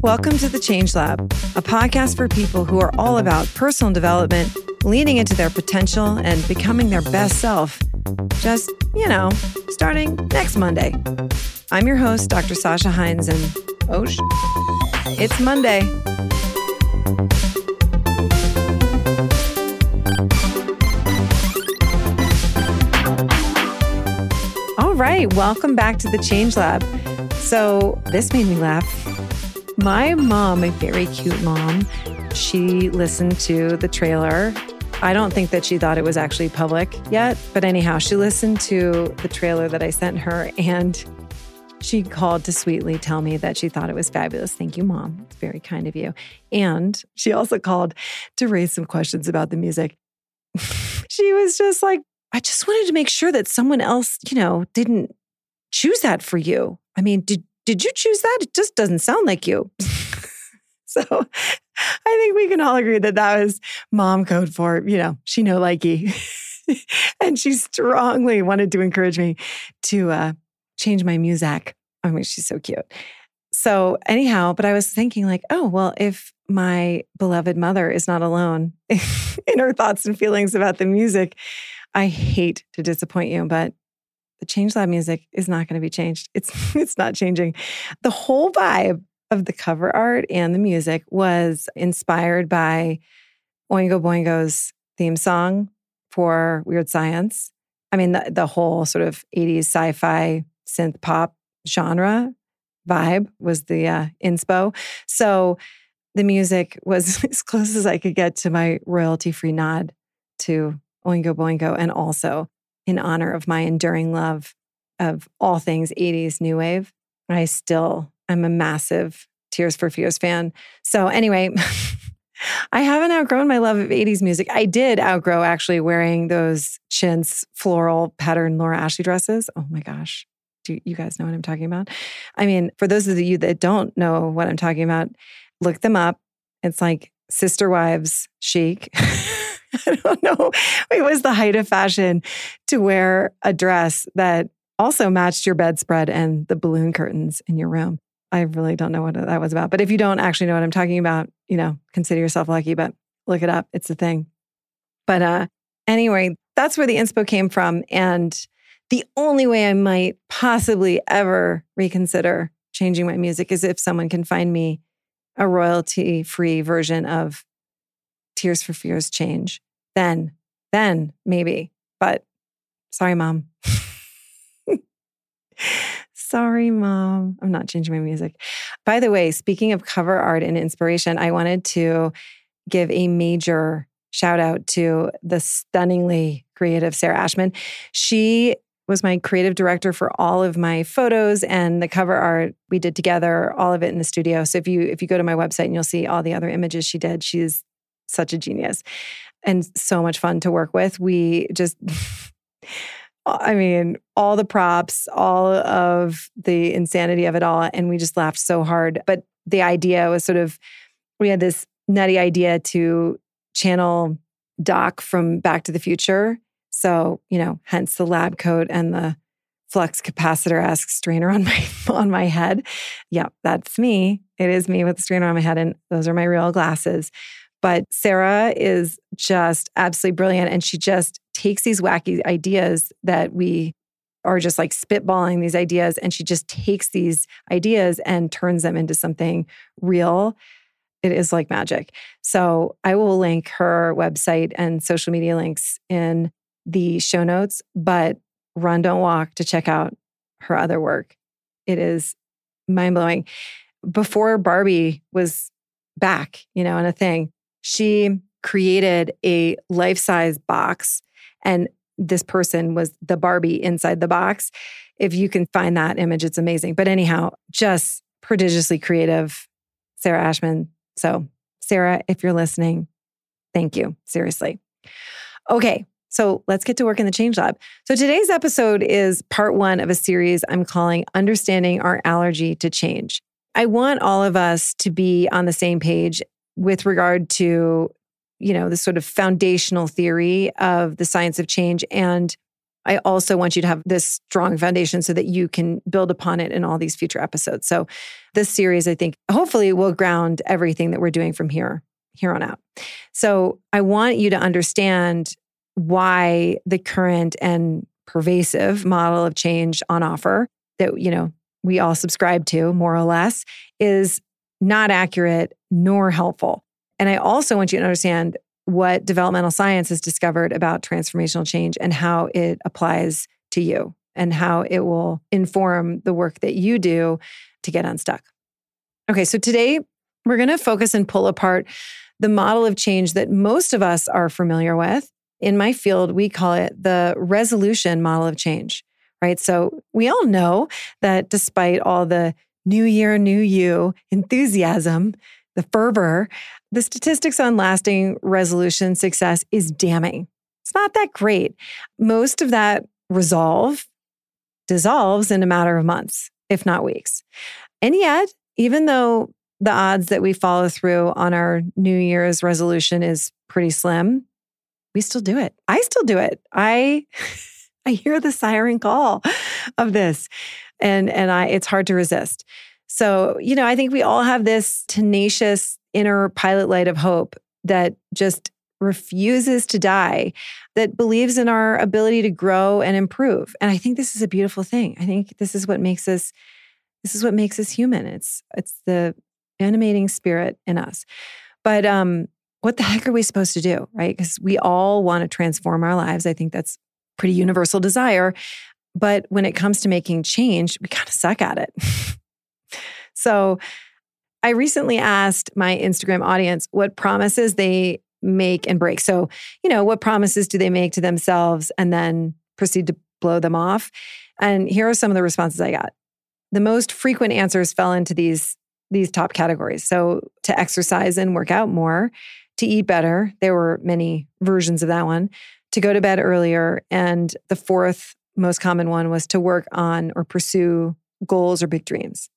Welcome to the Change Lab, a podcast for people who are all about personal development, leaning into their potential, and becoming their best self. Just, you know, starting next Monday. I'm your host, Dr. Sasha Heinz, and oh, sh- it's Monday. Right, welcome back to the Change Lab. So, this made me laugh. My mom, a very cute mom, she listened to the trailer. I don't think that she thought it was actually public yet, but anyhow, she listened to the trailer that I sent her and she called to sweetly tell me that she thought it was fabulous. Thank you, mom. It's very kind of you. And she also called to raise some questions about the music. she was just like, I just wanted to make sure that someone else, you know, didn't choose that for you. I mean, did did you choose that? It just doesn't sound like you. so I think we can all agree that that was mom code for, you know, she know likey. and she strongly wanted to encourage me to uh, change my music. I mean, she's so cute. So, anyhow, but I was thinking, like, oh, well, if my beloved mother is not alone in her thoughts and feelings about the music, I hate to disappoint you, but the Change Lab music is not going to be changed. It's it's not changing. The whole vibe of the cover art and the music was inspired by Oingo Boingo's theme song for Weird Science. I mean, the, the whole sort of 80s sci-fi synth pop genre vibe was the uh, inspo. So the music was as close as I could get to my royalty free nod to Oingo Boingo, and also in honor of my enduring love of all things 80s new wave. I still am a massive Tears for Fears fan. So, anyway, I haven't outgrown my love of 80s music. I did outgrow actually wearing those chintz floral pattern Laura Ashley dresses. Oh my gosh. Do you guys know what I'm talking about? I mean, for those of you that don't know what I'm talking about, look them up. It's like Sister Wives chic. I don't know. It was the height of fashion to wear a dress that also matched your bedspread and the balloon curtains in your room. I really don't know what that was about. But if you don't actually know what I'm talking about, you know, consider yourself lucky, but look it up. It's a thing. But uh anyway, that's where the inspo came from. And the only way I might possibly ever reconsider changing my music is if someone can find me a royalty free version of Tears for Fears change. Then, then maybe. But sorry, mom. sorry, mom. I'm not changing my music. By the way, speaking of cover art and inspiration, I wanted to give a major shout out to the stunningly creative Sarah Ashman. She was my creative director for all of my photos and the cover art we did together all of it in the studio so if you if you go to my website and you'll see all the other images she did she's such a genius and so much fun to work with we just I mean, all the props, all of the insanity of it all. And we just laughed so hard. But the idea was sort of, we had this nutty idea to channel Doc from Back to the Future so, you know, hence the lab coat and the flux capacitor esque strainer on my on my head. Yep, that's me. It is me with the strainer on my head, and those are my real glasses. But Sarah is just absolutely brilliant, and she just takes these wacky ideas that we are just like spitballing these ideas, and she just takes these ideas and turns them into something real. It is like magic. So I will link her website and social media links in the show notes, but run, don't walk to check out her other work. It is mind blowing. Before Barbie was back, you know, and a thing, she created a life size box, and this person was the Barbie inside the box. If you can find that image, it's amazing. But anyhow, just prodigiously creative, Sarah Ashman. So, Sarah, if you're listening, thank you. Seriously. Okay, so let's get to work in the Change Lab. So today's episode is part one of a series I'm calling Understanding Our Allergy to Change. I want all of us to be on the same page with regard to you know, the sort of foundational theory of the science of change. And I also want you to have this strong foundation so that you can build upon it in all these future episodes. So this series, I think, hopefully will ground everything that we're doing from here here on out. So I want you to understand why the current and pervasive model of change on offer that you know we all subscribe to more or less is not accurate nor helpful. And I also want you to understand what developmental science has discovered about transformational change and how it applies to you and how it will inform the work that you do to get unstuck. Okay, so today we're going to focus and pull apart the model of change that most of us are familiar with. In my field, we call it the resolution model of change, right? So we all know that despite all the new year, new you enthusiasm, the fervor, the statistics on lasting resolution success is damning. It's not that great. Most of that resolve dissolves in a matter of months, if not weeks. And yet, even though the odds that we follow through on our New Year's resolution is pretty slim, we still do it. I still do it. I I hear the siren call of this and and I it's hard to resist. So, you know, I think we all have this tenacious inner pilot light of hope that just refuses to die, that believes in our ability to grow and improve. And I think this is a beautiful thing. I think this is what makes us this is what makes us human. It's it's the animating spirit in us. But um what the heck are we supposed to do, right? Because we all want to transform our lives. I think that's pretty universal desire. But when it comes to making change, we kind of suck at it. so I recently asked my Instagram audience what promises they make and break. So, you know, what promises do they make to themselves and then proceed to blow them off? And here are some of the responses I got. The most frequent answers fell into these these top categories. So, to exercise and work out more, to eat better, there were many versions of that one, to go to bed earlier, and the fourth most common one was to work on or pursue goals or big dreams.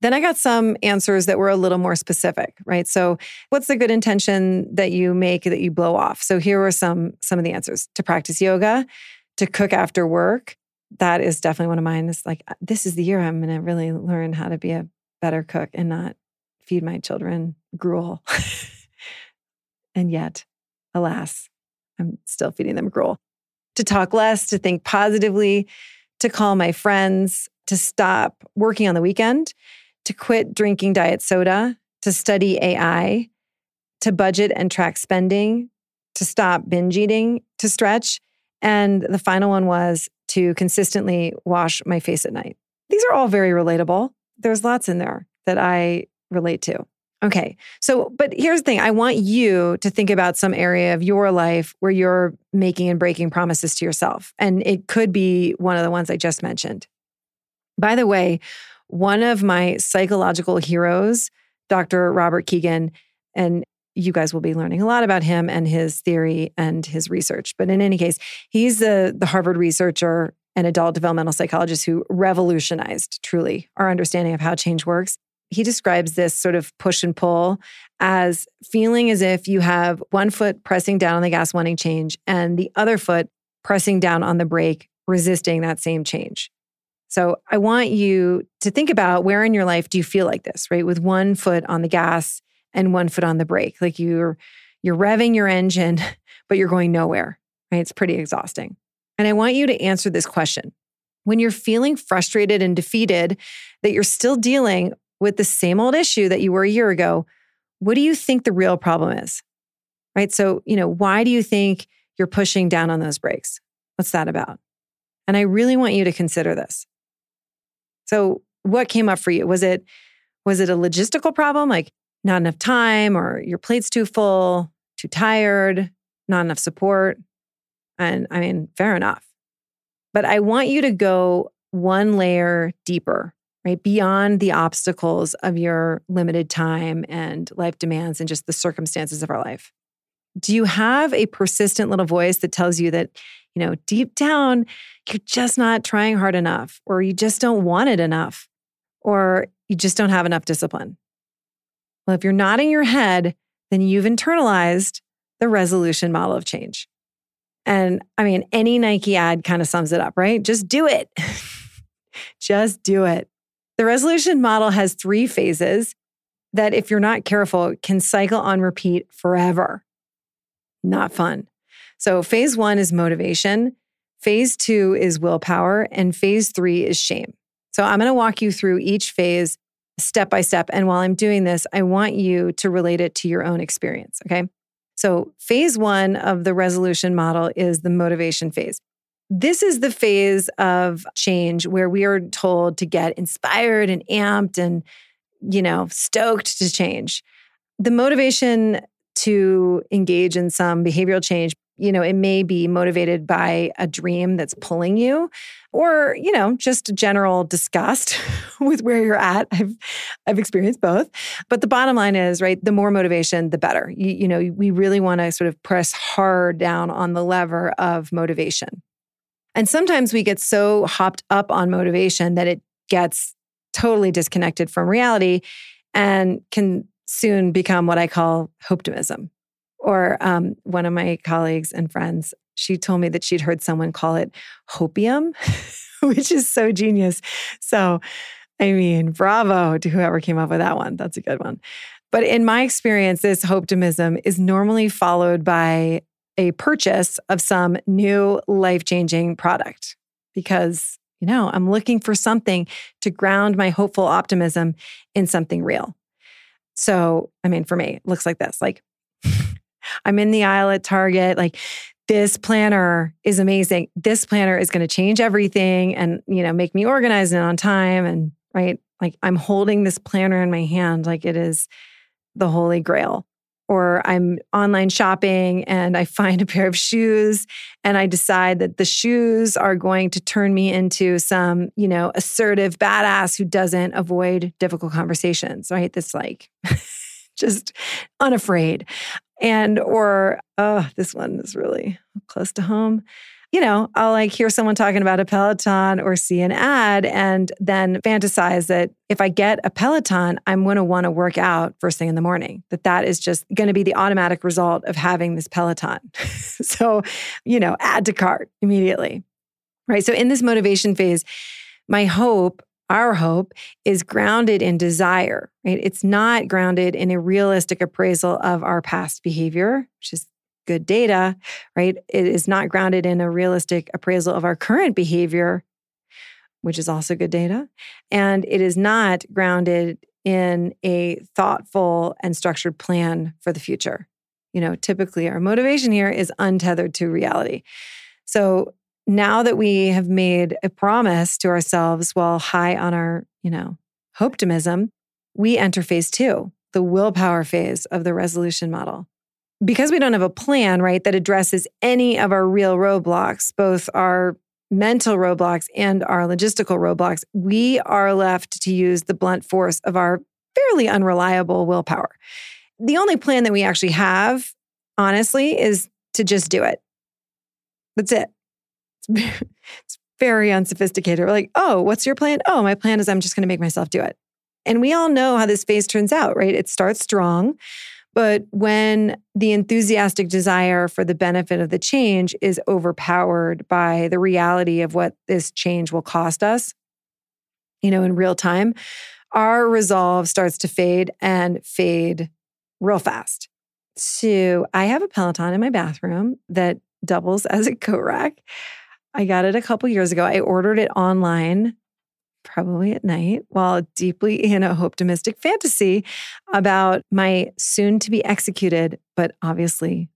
Then I got some answers that were a little more specific, right? So, what's the good intention that you make that you blow off? So, here were some some of the answers: to practice yoga, to cook after work. That is definitely one of mine. It's like uh, this is the year I'm going to really learn how to be a better cook and not feed my children gruel. and yet, alas, I'm still feeding them gruel. To talk less, to think positively, to call my friends, to stop working on the weekend, to quit drinking diet soda, to study AI, to budget and track spending, to stop binge eating, to stretch. And the final one was to consistently wash my face at night. These are all very relatable. There's lots in there that I relate to. Okay. So, but here's the thing I want you to think about some area of your life where you're making and breaking promises to yourself. And it could be one of the ones I just mentioned. By the way, one of my psychological heroes, Dr. Robert Kegan, and you guys will be learning a lot about him and his theory and his research. But in any case, he's the, the Harvard researcher and adult developmental psychologist who revolutionized truly our understanding of how change works. He describes this sort of push and pull as feeling as if you have one foot pressing down on the gas, wanting change, and the other foot pressing down on the brake, resisting that same change. So I want you to think about where in your life do you feel like this, right? With one foot on the gas and one foot on the brake. Like you're you're revving your engine, but you're going nowhere, right? It's pretty exhausting. And I want you to answer this question. When you're feeling frustrated and defeated that you're still dealing with the same old issue that you were a year ago, what do you think the real problem is? Right? So, you know, why do you think you're pushing down on those brakes? What's that about? And I really want you to consider this. So, what came up for you? Was it was it a logistical problem like not enough time or your plate's too full, too tired, not enough support? And I mean, fair enough. But I want you to go one layer deeper, right? Beyond the obstacles of your limited time and life demands and just the circumstances of our life. Do you have a persistent little voice that tells you that you know, deep down, you're just not trying hard enough, or you just don't want it enough, or you just don't have enough discipline. Well, if you're nodding your head, then you've internalized the resolution model of change. And I mean, any Nike ad kind of sums it up, right? Just do it. Just do it. The resolution model has three phases that, if you're not careful, can cycle on repeat forever. Not fun. So, phase one is motivation, phase two is willpower, and phase three is shame. So, I'm going to walk you through each phase step by step. And while I'm doing this, I want you to relate it to your own experience. Okay. So, phase one of the resolution model is the motivation phase. This is the phase of change where we are told to get inspired and amped and, you know, stoked to change. The motivation to engage in some behavioral change you know, it may be motivated by a dream that's pulling you or, you know, just general disgust with where you're at. I've I've experienced both. But the bottom line is, right, the more motivation, the better. You, you know, we really want to sort of press hard down on the lever of motivation. And sometimes we get so hopped up on motivation that it gets totally disconnected from reality and can soon become what I call hopetimism or um, one of my colleagues and friends, she told me that she'd heard someone call it hopium, which is so genius. So, I mean, bravo to whoever came up with that one. That's a good one. But in my experience, this hopetimism is normally followed by a purchase of some new life changing product because, you know, I'm looking for something to ground my hopeful optimism in something real. So, I mean, for me, it looks like this like I'm in the aisle at Target. Like, this planner is amazing. This planner is going to change everything and, you know, make me organized and on time. And, right, like I'm holding this planner in my hand like it is the holy grail. Or I'm online shopping and I find a pair of shoes and I decide that the shoes are going to turn me into some, you know, assertive badass who doesn't avoid difficult conversations, right? This like, just unafraid and or oh this one is really close to home you know i'll like hear someone talking about a peloton or see an ad and then fantasize that if i get a peloton i'm going to want to work out first thing in the morning that that is just going to be the automatic result of having this peloton so you know add to cart immediately right so in this motivation phase my hope our hope is grounded in desire, right? It's not grounded in a realistic appraisal of our past behavior, which is good data, right? It is not grounded in a realistic appraisal of our current behavior, which is also good data. And it is not grounded in a thoughtful and structured plan for the future. You know, typically our motivation here is untethered to reality. So now that we have made a promise to ourselves while high on our, you know, optimism, we enter phase two, the willpower phase of the resolution model. Because we don't have a plan, right, that addresses any of our real roadblocks, both our mental roadblocks and our logistical roadblocks, we are left to use the blunt force of our fairly unreliable willpower. The only plan that we actually have, honestly, is to just do it. That's it. it's very unsophisticated. We're like, oh, what's your plan? Oh, my plan is I'm just going to make myself do it. And we all know how this phase turns out, right? It starts strong. But when the enthusiastic desire for the benefit of the change is overpowered by the reality of what this change will cost us, you know, in real time, our resolve starts to fade and fade real fast. So I have a Peloton in my bathroom that doubles as a coat rack. I got it a couple years ago. I ordered it online, probably at night, while deeply in a optimistic fantasy about my soon to be executed, but obviously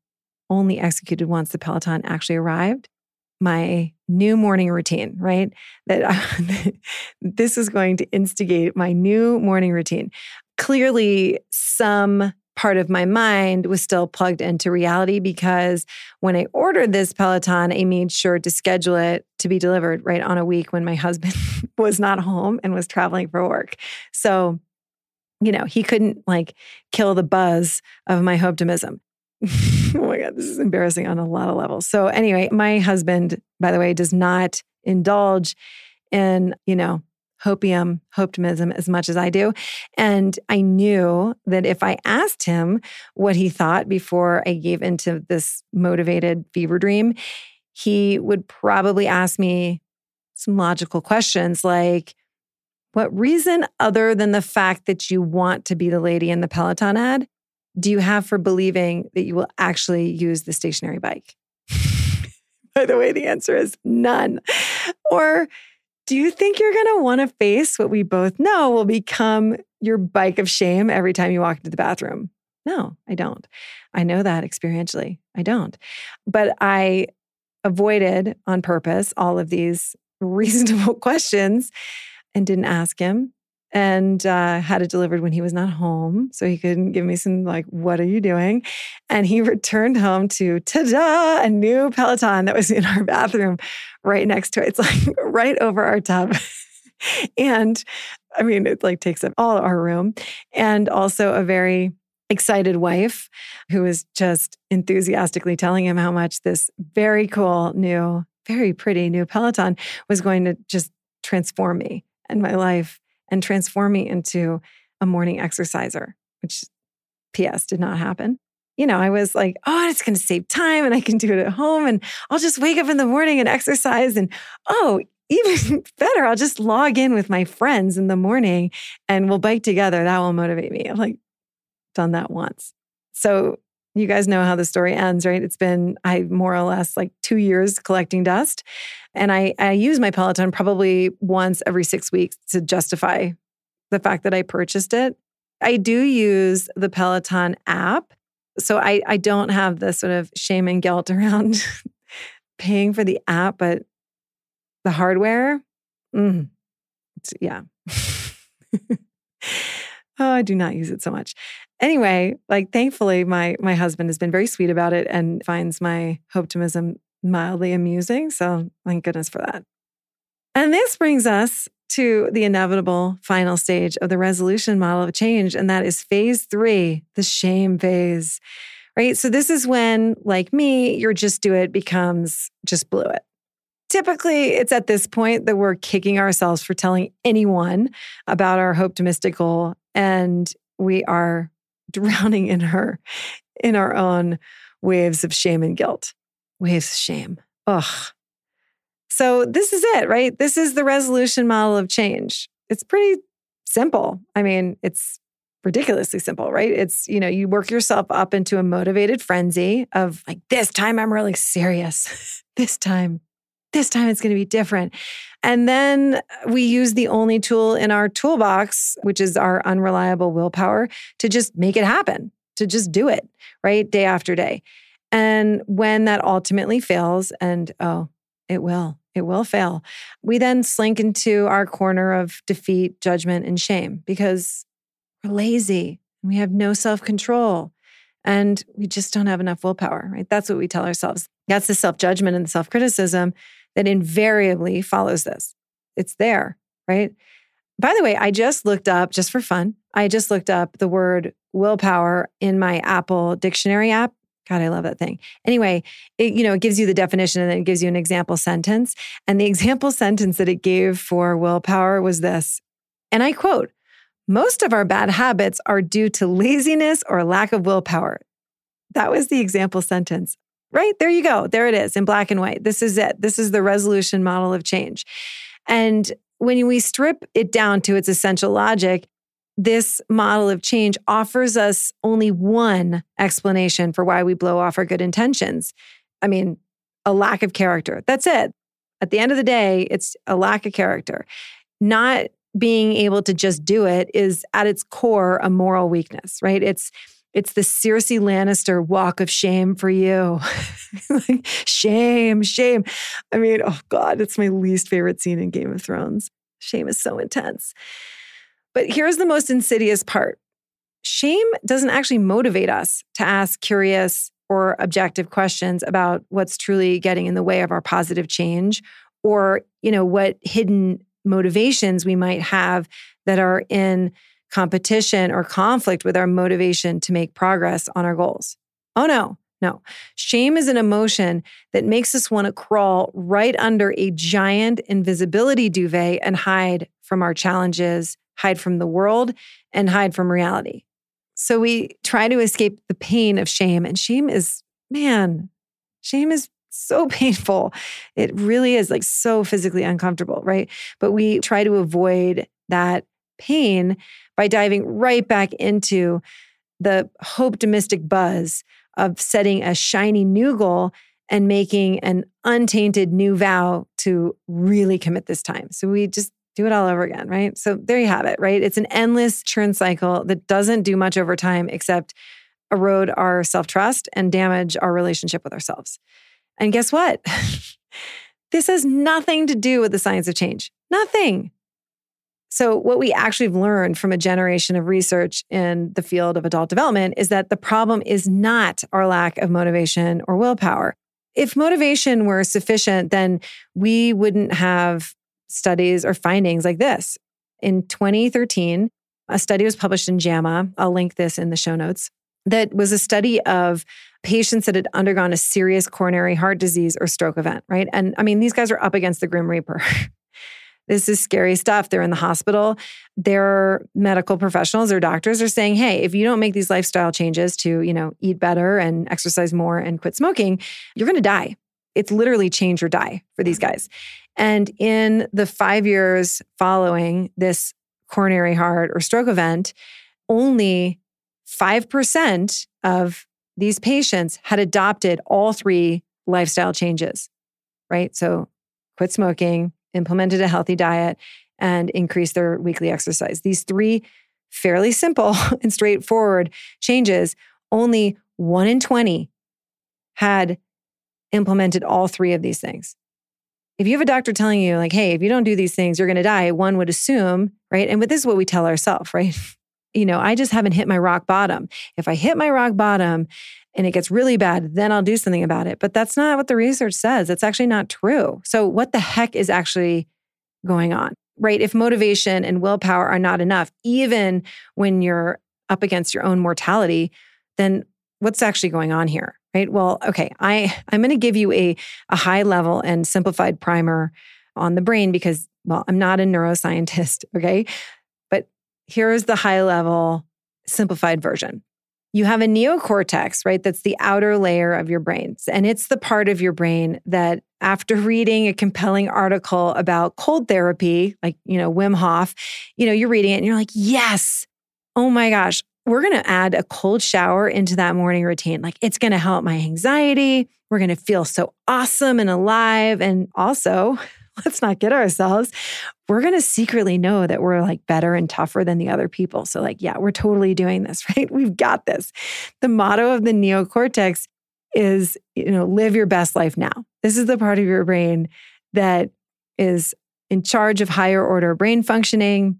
only executed once the Peloton actually arrived. My new morning routine, right? That this is going to instigate my new morning routine. Clearly, some part of my mind was still plugged into reality because when I ordered this Peloton, I made sure to schedule it to be delivered right on a week when my husband was not home and was traveling for work. So, you know, he couldn't like kill the buzz of my optimism. oh my God, this is embarrassing on a lot of levels. So, anyway, my husband, by the way, does not indulge in, you know, hopium, optimism as much as I do. And I knew that if I asked him what he thought before I gave into this motivated fever dream, he would probably ask me some logical questions like, what reason other than the fact that you want to be the lady in the Peloton ad do you have for believing that you will actually use the stationary bike? By the way, the answer is none. Or do you think you're going to want to face what we both know will become your bike of shame every time you walk into the bathroom? No, I don't. I know that experientially. I don't. But I avoided on purpose all of these reasonable questions and didn't ask him and uh, had it delivered when he was not home. So he couldn't give me some, like, what are you doing? And he returned home to, ta da, a new Peloton that was in our bathroom right next to it. It's like right over our tub. and I mean, it like takes up all our room. And also a very excited wife who was just enthusiastically telling him how much this very cool new, very pretty new Peloton was going to just transform me and my life and transform me into a morning exerciser, which PS did not happen. You know, I was like, oh, it's going to save time and I can do it at home and I'll just wake up in the morning and exercise. And oh, even better, I'll just log in with my friends in the morning and we'll bike together. That will motivate me. I've like done that once. So you guys know how the story ends, right? It's been I more or less like two years collecting dust. And I, I use my Peloton probably once every six weeks to justify the fact that I purchased it. I do use the Peloton app. So I, I don't have the sort of shame and guilt around paying for the app, but the hardware, mm, yeah. oh, I do not use it so much. Anyway, like thankfully my my husband has been very sweet about it and finds my optimism mildly amusing. So thank goodness for that. And this brings us to the inevitable final stage of the resolution model of change, and that is phase three, the shame phase. Right. So, this is when, like me, your just do it becomes just blew it. Typically, it's at this point that we're kicking ourselves for telling anyone about our optimistic goal, and we are drowning in her, in our own waves of shame and guilt waves of shame. Ugh. So this is it, right? This is the resolution model of change. It's pretty simple. I mean, it's ridiculously simple, right? It's, you know, you work yourself up into a motivated frenzy of like, this time I'm really serious. this time, this time it's going to be different. And then we use the only tool in our toolbox, which is our unreliable willpower, to just make it happen, to just do it, right? Day after day. And when that ultimately fails, and oh, it will, it will fail, we then slink into our corner of defeat, judgment, and shame because we're lazy and we have no self control and we just don't have enough willpower, right? That's what we tell ourselves. That's the self judgment and the self criticism that invariably follows this. It's there, right? By the way, I just looked up, just for fun, I just looked up the word willpower in my Apple dictionary app God, I love that thing. Anyway, it, you know, it gives you the definition and then it gives you an example sentence. And the example sentence that it gave for willpower was this. And I quote, most of our bad habits are due to laziness or lack of willpower. That was the example sentence. Right? There you go. There it is in black and white. This is it. This is the resolution model of change. And when we strip it down to its essential logic, this model of change offers us only one explanation for why we blow off our good intentions. I mean, a lack of character. That's it. At the end of the day, it's a lack of character. Not being able to just do it is at its core a moral weakness, right? It's it's the Cersei Lannister walk of shame for you. shame, shame. I mean, oh God, it's my least favorite scene in Game of Thrones. Shame is so intense. But here's the most insidious part shame doesn't actually motivate us to ask curious or objective questions about what's truly getting in the way of our positive change or you know what hidden motivations we might have that are in competition or conflict with our motivation to make progress on our goals. Oh no. No. Shame is an emotion that makes us want to crawl right under a giant invisibility duvet and hide from our challenges, hide from the world, and hide from reality. So we try to escape the pain of shame. And shame is, man, shame is so painful. It really is like so physically uncomfortable, right? But we try to avoid that pain by diving right back into the hopetimistic buzz of setting a shiny new goal and making an untainted new vow to really commit this time. So we just do it all over again, right? So there you have it, right? It's an endless churn cycle that doesn't do much over time except erode our self trust and damage our relationship with ourselves. And guess what? this has nothing to do with the science of change. Nothing. So, what we actually have learned from a generation of research in the field of adult development is that the problem is not our lack of motivation or willpower. If motivation were sufficient, then we wouldn't have studies or findings like this. In 2013, a study was published in JAMA. I'll link this in the show notes. That was a study of patients that had undergone a serious coronary heart disease or stroke event, right? And I mean, these guys are up against the Grim Reaper. this is scary stuff. They're in the hospital. Their medical professionals or doctors are saying, hey, if you don't make these lifestyle changes to, you know, eat better and exercise more and quit smoking, you're going to die. It's literally change or die for these mm-hmm. guys. And in the five years following this coronary heart or stroke event, only 5% of these patients had adopted all three lifestyle changes, right? So quit smoking, implemented a healthy diet, and increased their weekly exercise. These three fairly simple and straightforward changes, only one in 20 had implemented all three of these things. If you have a doctor telling you, like, hey, if you don't do these things, you're going to die, one would assume, right? And but this is what we tell ourselves, right? you know, I just haven't hit my rock bottom. If I hit my rock bottom and it gets really bad, then I'll do something about it. But that's not what the research says. It's actually not true. So, what the heck is actually going on, right? If motivation and willpower are not enough, even when you're up against your own mortality, then what's actually going on here, right? Well, okay, I, I'm going to give you a, a high level and simplified primer on the brain because, well, I'm not a neuroscientist, okay? But here's the high level simplified version. You have a neocortex, right? That's the outer layer of your brain. And it's the part of your brain that, after reading a compelling article about cold therapy, like, you know, Wim Hof, you know, you're reading it and you're like, yes, oh my gosh, we're going to add a cold shower into that morning routine. Like, it's going to help my anxiety. We're going to feel so awesome and alive. And also, let's not get ourselves. We're going to secretly know that we're like better and tougher than the other people. So, like, yeah, we're totally doing this, right? We've got this. The motto of the neocortex is, you know, live your best life now. This is the part of your brain that is in charge of higher order brain functioning.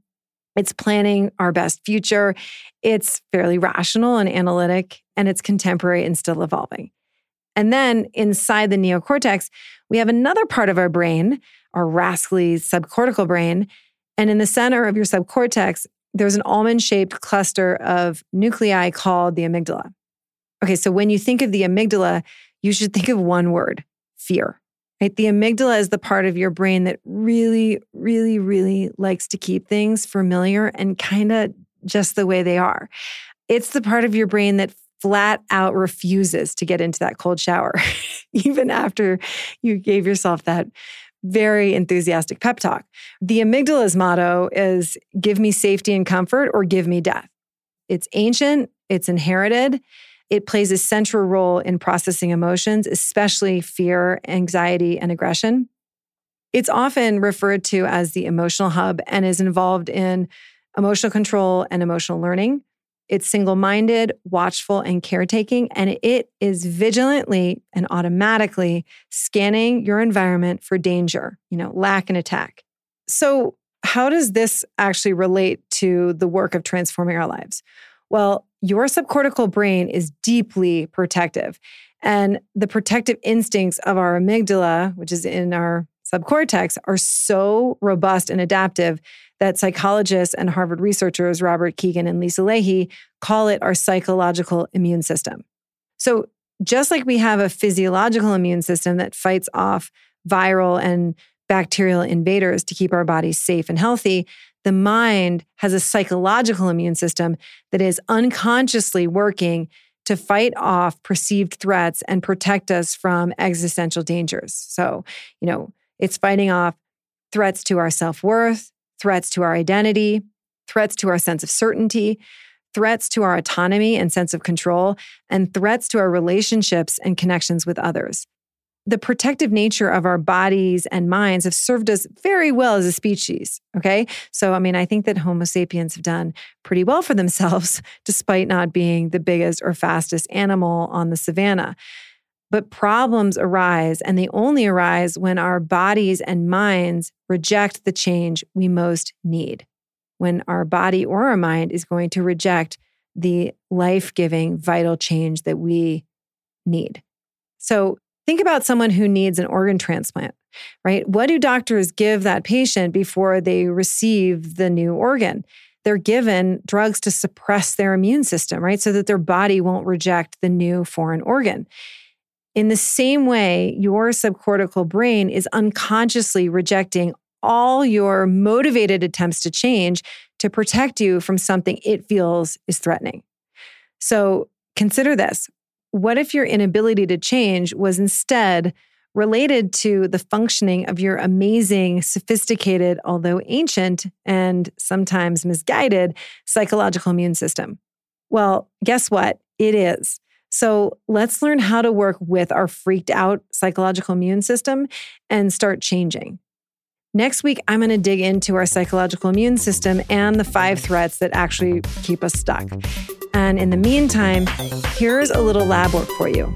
It's planning our best future. It's fairly rational and analytic, and it's contemporary and still evolving. And then inside the neocortex, we have another part of our brain our rascally subcortical brain. And in the center of your subcortex, there's an almond shaped cluster of nuclei called the amygdala. Okay, so when you think of the amygdala, you should think of one word fear. Right? The amygdala is the part of your brain that really, really, really likes to keep things familiar and kind of just the way they are. It's the part of your brain that flat out refuses to get into that cold shower, even after you gave yourself that very enthusiastic pep talk. The amygdala's motto is give me safety and comfort or give me death. It's ancient, it's inherited. It plays a central role in processing emotions, especially fear, anxiety, and aggression. It's often referred to as the emotional hub and is involved in emotional control and emotional learning. It's single minded, watchful, and caretaking, and it is vigilantly and automatically scanning your environment for danger, you know, lack and attack. So, how does this actually relate to the work of transforming our lives? Well, your subcortical brain is deeply protective. And the protective instincts of our amygdala, which is in our subcortex, are so robust and adaptive that psychologists and Harvard researchers, Robert Kegan and Lisa Lahey, call it our psychological immune system. So, just like we have a physiological immune system that fights off viral and bacterial invaders to keep our bodies safe and healthy, the mind has a psychological immune system that is unconsciously working to fight off perceived threats and protect us from existential dangers. So, you know, it's fighting off threats to our self worth, threats to our identity, threats to our sense of certainty, threats to our autonomy and sense of control, and threats to our relationships and connections with others the protective nature of our bodies and minds have served us very well as a species. Okay. So, I mean, I think that Homo sapiens have done pretty well for themselves, despite not being the biggest or fastest animal on the savannah. But problems arise, and they only arise when our bodies and minds reject the change we most need. When our body or our mind is going to reject the life giving, vital change that we need. So, Think about someone who needs an organ transplant, right? What do doctors give that patient before they receive the new organ? They're given drugs to suppress their immune system, right? So that their body won't reject the new foreign organ. In the same way, your subcortical brain is unconsciously rejecting all your motivated attempts to change to protect you from something it feels is threatening. So consider this what if your inability to change was instead related to the functioning of your amazing, sophisticated, although ancient and sometimes misguided psychological immune system? Well, guess what? It is. So let's learn how to work with our freaked out psychological immune system and start changing. Next week, I'm going to dig into our psychological immune system and the five threats that actually keep us stuck. And in the meantime, here's a little lab work for you.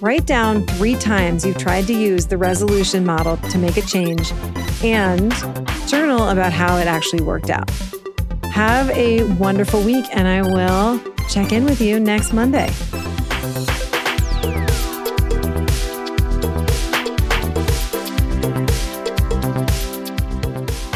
Write down three times you've tried to use the resolution model to make a change and journal about how it actually worked out. Have a wonderful week, and I will check in with you next Monday.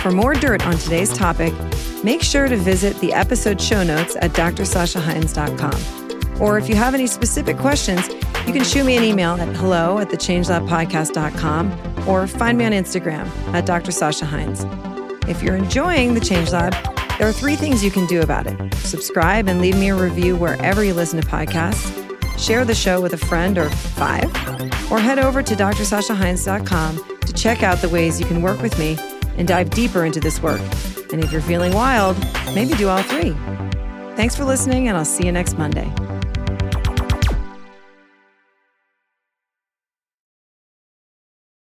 For more dirt on today's topic, make sure to visit the episode show notes at drsashaheinz.com. Or if you have any specific questions, you can shoot me an email at hello at thechangelabpodcast.com or find me on Instagram at Dr. Sasha Heinz. If you're enjoying the Change Lab, there are three things you can do about it. Subscribe and leave me a review wherever you listen to podcasts. Share the show with a friend or five. Or head over to drsashaheinz.com to check out the ways you can work with me and dive deeper into this work. And if you're feeling wild, maybe do all three. Thanks for listening, and I'll see you next Monday.